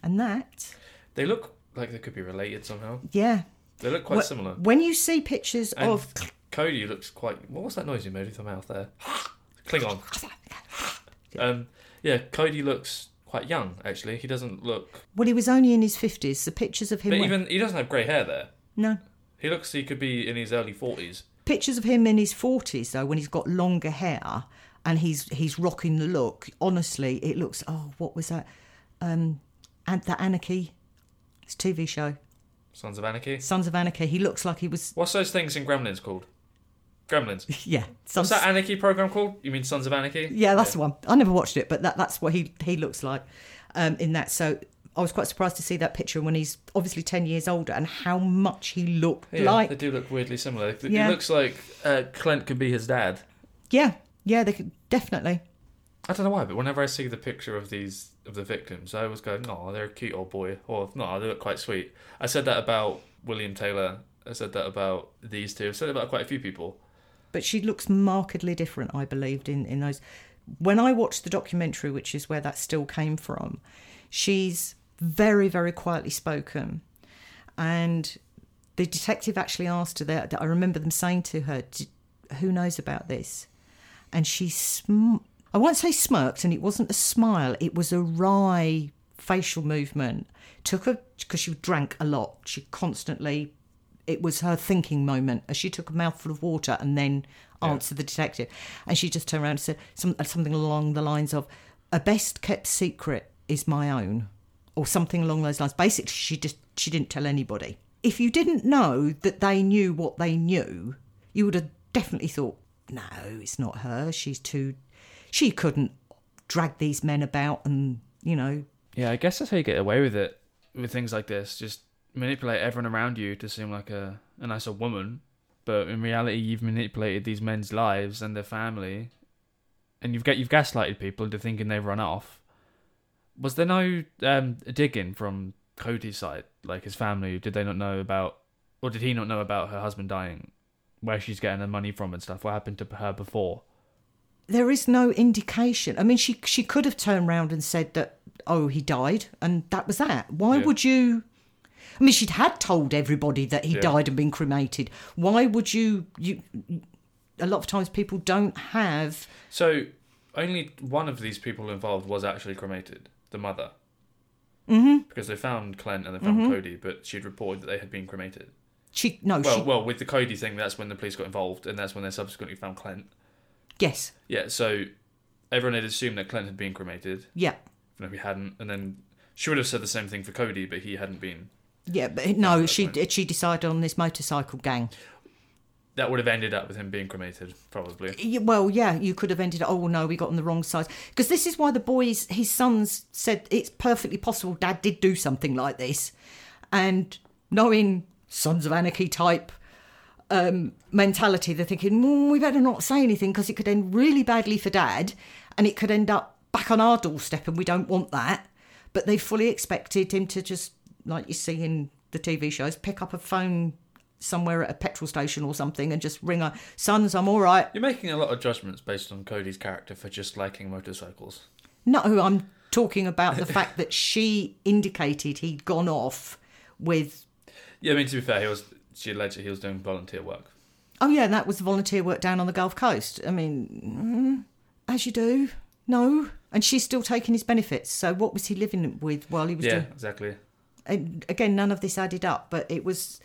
and that, They look like they could be related somehow. yeah. They look quite Wh- similar. When you see pictures And- of Cody looks quite. What was that noise you made with your mouth there? Klingon. Um, yeah, Cody looks quite young. Actually, he doesn't look. Well, he was only in his fifties. The pictures of him. But when- even he doesn't have grey hair there. no. He looks. He could be in his early forties. Pictures of him in his forties though, when he's got longer hair and he's he's rocking the look. Honestly, it looks. Oh, what was that? Um, and the Anarchy, it's a TV show, Sons of Anarchy. Sons of Anarchy. He looks like he was. What's those things in Gremlins called? Gremlins. Yeah, What's Sons, that Anarchy program called? You mean Sons of Anarchy? yeah, that's the one. I never watched it, but that that's what he he looks like um, in that. So. I was quite surprised to see that picture when he's obviously 10 years older and how much he looked Yeah, like. they do look weirdly similar. It looks like uh, Clint could be his dad. Yeah, yeah, they could definitely. I don't know why, but whenever I see the picture of these of the victims, I always go, "Oh, they're a cute old boy," or "No, they look quite sweet." I said that about William Taylor. I said that about these two. I said it about quite a few people. but she looks markedly different i believed in in those when i watched the documentary which is where that still came from she's very very quietly spoken. And the detective actually asked her that i remember them saying to her who knows about this? And she sm- i won't say smirked and it wasn't a smile it was a wry facial movement. Took her because she drank a lot. She constantly it was her thinking moment. As she took a mouthful of water and then answered the detective. And she just turned around and said some, something along the lines of, "A best kept secret is my own," or something along those lines. Basically, she just she didn't tell anybody. If you didn't know that they knew what they knew, you would have definitely thought, "No, it's not her. She's too. She couldn't drag these men about and you know." Yeah, I guess that's how you get away with it with things like this. Just manipulate everyone around you to seem like a, a nicer woman, but in reality, you've manipulated these men's lives and their family, and you've got you've gaslighted people into thinking they've run off. Was there no um, digging from Cody's side, like his family? Did they not know about, or did he not know about her husband dying, where she's getting her money from and stuff? What happened to her before? there is no indication. I mean, she she could have turned round and said that, oh, he died, and that was that. Why Yeah. would you? I mean, she'd had told everybody that he Yeah. died and been cremated. Why would you? You a lot of times people don't have. So only one of these people involved was actually cremated, the mother. Mm-hmm. Because they found Clint and they found Cody, but she'd reported that they had been cremated. She no, Well, she well, with the Cody thing, that's when the police got involved, and that's when they subsequently found Clint. yes, Yeah, so everyone had assumed that Clint had been cremated, yeah, if he hadn't, and then she would have said the same thing for Cody, but he hadn't been. yeah. But no, she point. she decided on this motorcycle gang. That would have ended up with him being cremated, probably. Well, yeah, you could have ended. Oh no, we got on the wrong side. Because this is why the boys, his sons, said it's perfectly possible Dad did do something like this, and knowing Sons of Anarchy type um, mentality, they're thinking mm, we better not say anything because it could end really badly for Dad, and it could end up back on our doorstep, and we don't want that. But they fully expected him to just, like you see in the TV shows, pick up a phone somewhere at a petrol station or something and just ring her, sons, I'm all right. You're making a lot of judgments based on Cody's character for just liking motorcycles. No, I'm talking about the fact that she indicated he'd gone off with. Yeah, I mean, to be fair, he was. She alleged he was doing volunteer work. Oh yeah, and that was the volunteer work down on the Gulf Coast. I mean, mm, as you do. No, and she's still taking his benefits. So what was he living with while he was Yeah, doing? exactly. And again, none of this added up. But it was,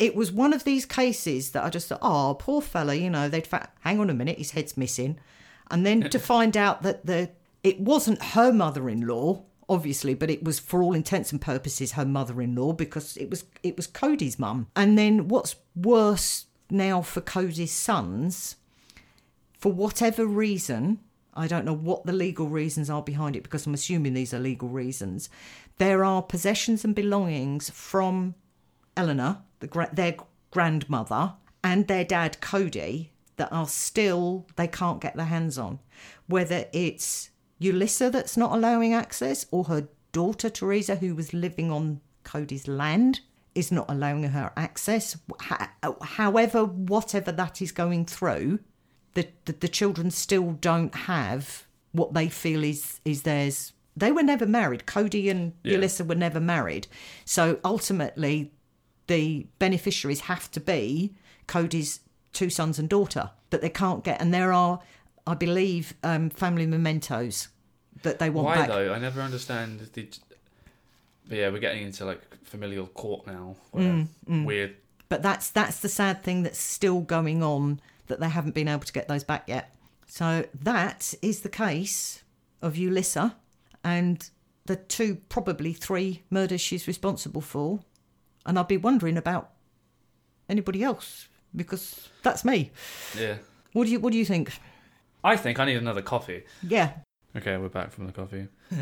it was one of these cases that I just thought, oh, poor fella. You know, they'd fa- hang on a minute, his head's missing, and then to find out that the it wasn't her mother-in-law obviously but it was for all intents and purposes her mother-in-law because it was it was cody's mum and then what's worse now for cody's sons for whatever reason i don't know what the legal reasons are behind it because i'm assuming these are legal reasons there are possessions and belongings from eleanor the gra- their grandmother and their dad cody that are still they can't get their hands on. Whether it's Ulisa that's not allowing access or her daughter Teresa who was living on Cody's land is not allowing her access. However whatever that is going through the, the the children still don't have what they feel is is theirs. They were never married. Cody and Yeah. Ulisa were never married. So ultimately the beneficiaries have to be Cody's two sons and daughter that they can't get. And there are, I believe, um, family mementos that they want Why back. though? I never understand the. But yeah, we're getting into like familial court now. where Mm, Weird. But that's that's the sad thing that's still going on that they haven't been able to get those back yet. So that is the case of Ulisa and the two, probably three murders she's responsible for. And I'd be wondering about anybody else because that's me. Yeah. What do you What do you think? I think I need another coffee. Yeah. Okay, we're back from the coffee.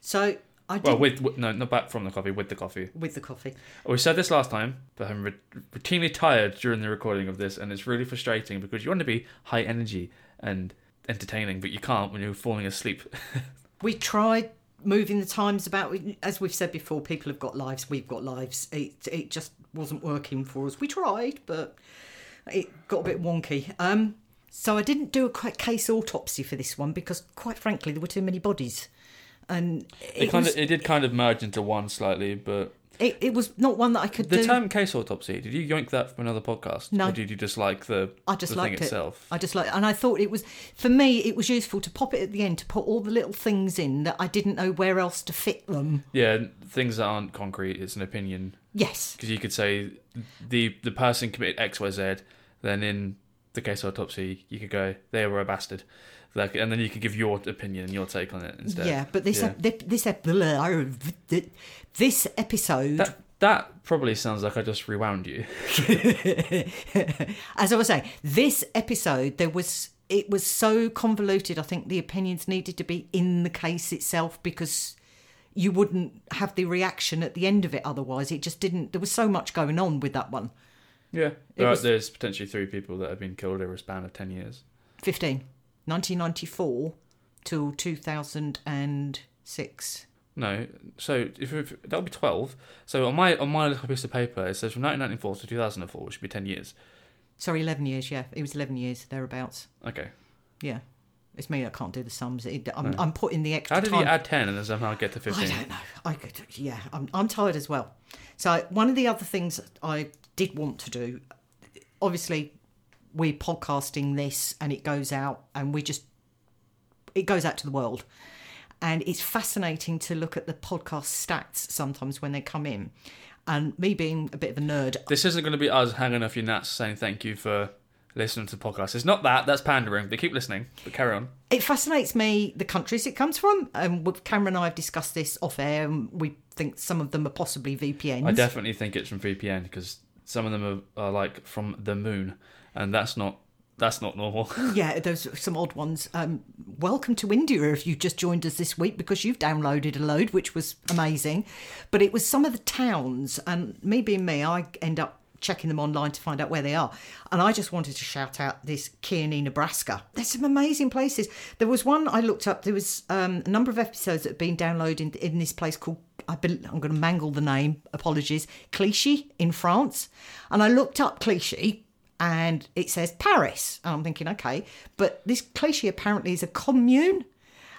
So I did Well, with, with no, not back from the coffee, with the coffee. with the coffee. We said this last time, but I'm ri- routinely tired during the recording of this, and it's really frustrating because you want to be high energy and entertaining, but you can't when you're falling asleep. We tried moving the times about. As we've said before, people have got lives. We've got lives. It it just wasn't working for us. We tried, but it got a bit wonky. Um, so I didn't do a case autopsy for this one because, quite frankly, there were too many bodies, and It, it, kind was, of, it did kind of merge into one slightly, but it, it was not one that I could the do. term case autopsy. Did you yoink that from another podcast? No. Or did you just like the I just the thing liked it. itself? I just like, and I thought it was for me. It was useful to pop it at the end to put all the little things in that I didn't know where else to fit them. Yeah, things that aren't concrete. It's an opinion Yes, because you could say the the person committed X, Y, Z. Then in the case autopsy, you could go they were a bastard, like, and then you could give your opinion and your take on it instead. Yeah, but this Yeah. ep- this ep- this episode, That that probably sounds like I just rewound you. as I was saying, this episode there was it was so convoluted. I think the opinions needed to be in the case itself because you wouldn't have the reaction at the end of it otherwise. It just didn't. There was so much going on with that one. Yeah, there uh, are- there's potentially three people that have been killed over a span of ten years. 15, 1994 till 2006. No, so if, if that would be twelve. So on my on my little piece of paper, it says from 1994 to 2004, which should be ten years. Sorry, 11 years. Yeah, it was 11 years thereabouts. Okay, Yeah, it's me. I can't do the sums. It, I'm, No. I'm putting the extra how did time. you add ten and then somehow get to fifteen? I don't know. I could, yeah, I'm, I'm tired as well. So one of the other things I did want to do, obviously, we're podcasting this and it goes out, and we just it goes out to the world, and it's fascinating to look at the podcast stats sometimes when they come in, and me being a bit of a nerd, This isn't going to be us hanging off your nuts saying thank you for listening to the podcast. It's not that. That's pandering. They keep listening, but carry on. it fascinates me the countries it comes from. And um, Cameron and I have discussed this off air, and we think some of them are possibly VPNs. I definitely think it's from VPN because some of them are, are like from the moon, and that's not that's not normal. Yeah, there's some odd ones. Um, welcome to India if you've just joined us this week because you've downloaded a load, which was amazing. But it was some of the towns, and me being me, I end up checking them online to find out where they are. And I just wanted to shout out this Kearney, Nebraska. There's some amazing places. There was one I looked up. There was um, a number of episodes that have been downloaded in, in this place called. I I'm going to mangle the name. Apologies, Clichy in France. And I looked up Clichy and it says Paris. And I'm thinking, okay, but this Clichy apparently is a commune.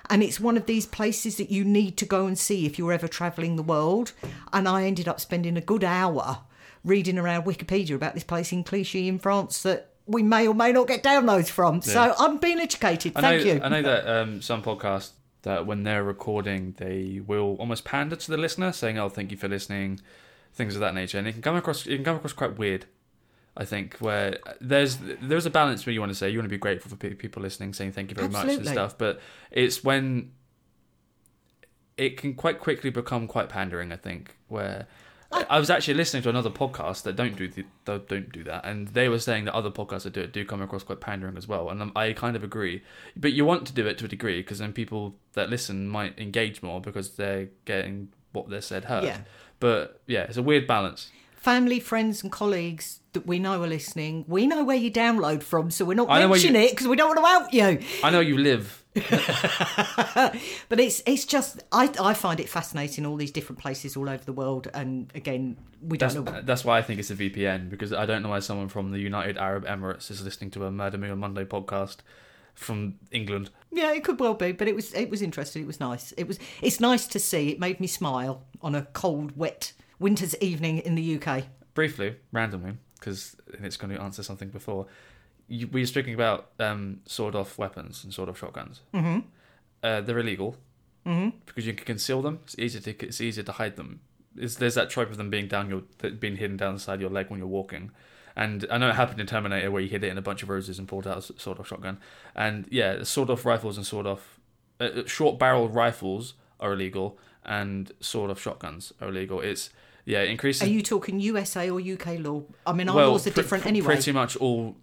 And it's one of these places that you need to go and see if you're ever travelling the world. And I ended up spending a good hour reading around Wikipedia about this place in Clichy in France that we may or may not get downloads from. So I'm being educated. I Thank know, you. I know that um, some podcasts that when they're recording, they will almost pander to the listener, saying, "Oh, thank you for listening," things of that nature, and it can come across it can come across quite weird. I think where there's there's a balance where you want to say you want to be grateful for people listening, saying thank you very much and stuff, but it's when it can quite quickly become quite pandering. I think where. I was actually listening to another podcast that don't do the, that don't do that, and they were saying that other podcasts that do it do come across quite pandering as well, and I kind of agree. But you want to do it to a degree because then people that listen might engage more because they're getting what they said heard. Yeah. But yeah, it's a weird balance. Family, friends, and colleagues that we know are listening, we know where you download from, so we're not mentioning you- it because we don't want to out you. I know you live. But it's it's just I I find it fascinating all these different places all over the world, and again we That's, don't know. that's why I think it's a VPN because I don't know why someone from the United Arab Emirates is listening to a Murder Me on Monday podcast from England. Yeah, it could well be, but it was it was interesting. It was nice. It was it's nice to see. It made me smile on a cold, wet winter's evening in the UK. Briefly, randomly, because it's going to answer something before. You, we were speaking about um, sawed-off weapons and sawed-off shotguns. Mm-hmm. Uh, they're illegal Mm-hmm. because you can conceal them. It's easier to it's easier to hide them. It's, there's that trope of them being down your being hidden down the side of your leg when you're walking. And I know it happened in Terminator where you hid it in a bunch of roses and pulled out a s- sawed-off shotgun. And yeah, sawed-off rifles and sawed-off uh, uh, short-barrel rifles are illegal, and sawed-off shotguns are illegal. It's yeah, it increases. Are you talking USA or UK law? I mean, our well, laws are pre- different anyway. Pretty much all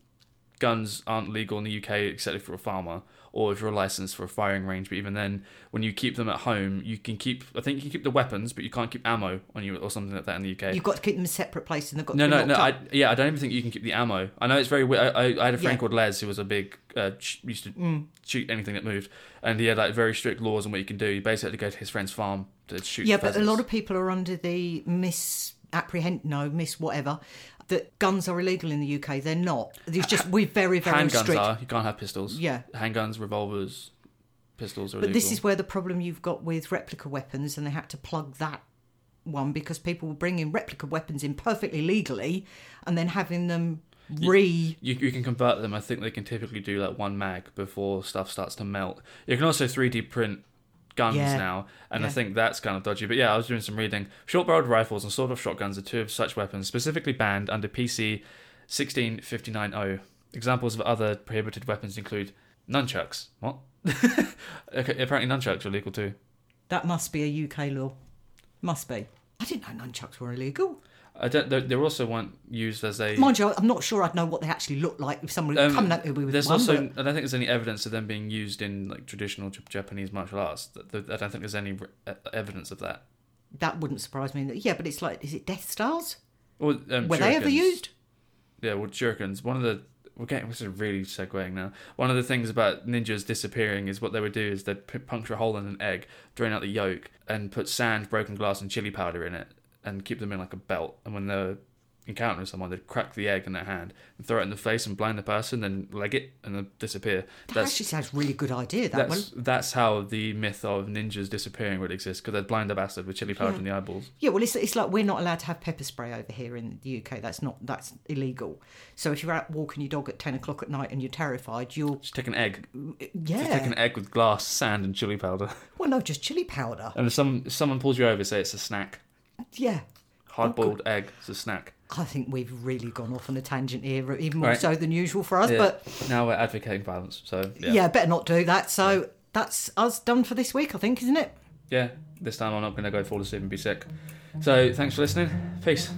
guns aren't legal in the UK except if you're a farmer or if you're licensed for a firing range. But even then, when you keep them at home, you can keep. I think you can keep the weapons, but you can't keep ammo on you or something like that in the UK. You've got to keep them in separate places, and they've got no, no, no. I, yeah, I don't even think you can keep the ammo. I know it's very weird. I, I, I had a friend Yeah. called Les who was a big uh, used to Mm. shoot anything that moved, and he had like very strict laws on what you can do. You basically had to go to his friend's farm to shoot. Yeah, but a lot of people are under the misapprehend, no, miss whatever, that guns are illegal in the UK. They're not. It's just we're very, very handguns strict. are. You can't have pistols. Yeah. handguns, revolvers, pistols are But illegal. this is where the problem you've got with replica weapons, and they had to plug that one because people were bringing replica weapons in perfectly legally, and then having them re. You, you can convert them. I think they can typically do like one mag before stuff starts to melt. You can also 3D print guns Yeah. now, and I think that's kind of dodgy. But yeah, I was doing some reading. Short-barreled rifles and sawed-off shotguns are two of such weapons specifically banned under PC 16590. Examples of other prohibited weapons include nunchucks. What? okay, apparently nunchucks are illegal too. That must be a UK law. Must be. I didn't know nunchucks were illegal. I don't. They, they also weren't used as a. Mind you, I'm not sure I'd know what they actually look like if someone Um, coming at me with There's one. also, but- I don't think there's any evidence of them being used in like traditional Japanese martial arts. I don't think there's any e- evidence of that. that wouldn't surprise me. Yeah, but it's like, is it Death Stars? Or, um, Were they ever used? Yeah, well, shurikens. One of the we're getting this is really segueing now. One of the things about ninjas disappearing is what they would do is they'd puncture a hole in an egg, drain out the yolk, and put sand, broken glass, and chili powder in it, and keep them in like a belt. And when they're encountering someone, they'd crack the egg in their hand and throw it in the face and blind the person, then leg it and then disappear. That That's actually sounds really good idea. That one. that's that's how the myth of ninjas disappearing would exist because they'd blind a bastard with chili powder Yeah. in the eyeballs. Yeah, well, it's, it's like we're not allowed to have pepper spray over here in the UK. That's not that's illegal. So if you're out walking your dog at ten o'clock at night and you're terrified, you'll Just take an egg, yeah. just take an egg with glass, sand, and chili powder. Well, no, just chili powder. And if some if someone pulls you over, say it's a snack. Yeah, Hard boiled egg is a snack. I think we've really gone off on a tangent here, even more Right. so than usual for us. Yeah. But now we're advocating violence, so yeah. yeah. better not do that. So that's us done for this week, I think, isn't it? Yeah, this time I'm not going to go fall asleep and be sick. So thanks for listening. Peace.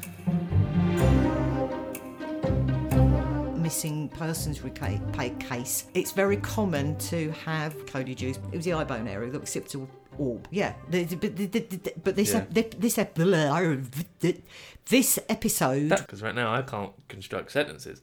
missing persons pay case, it's very common to have Cody juice. It was the eye bone area that was sipped Yeah, but, but this Yeah. ep- this ep- this episode. Because right now I can't construct sentences.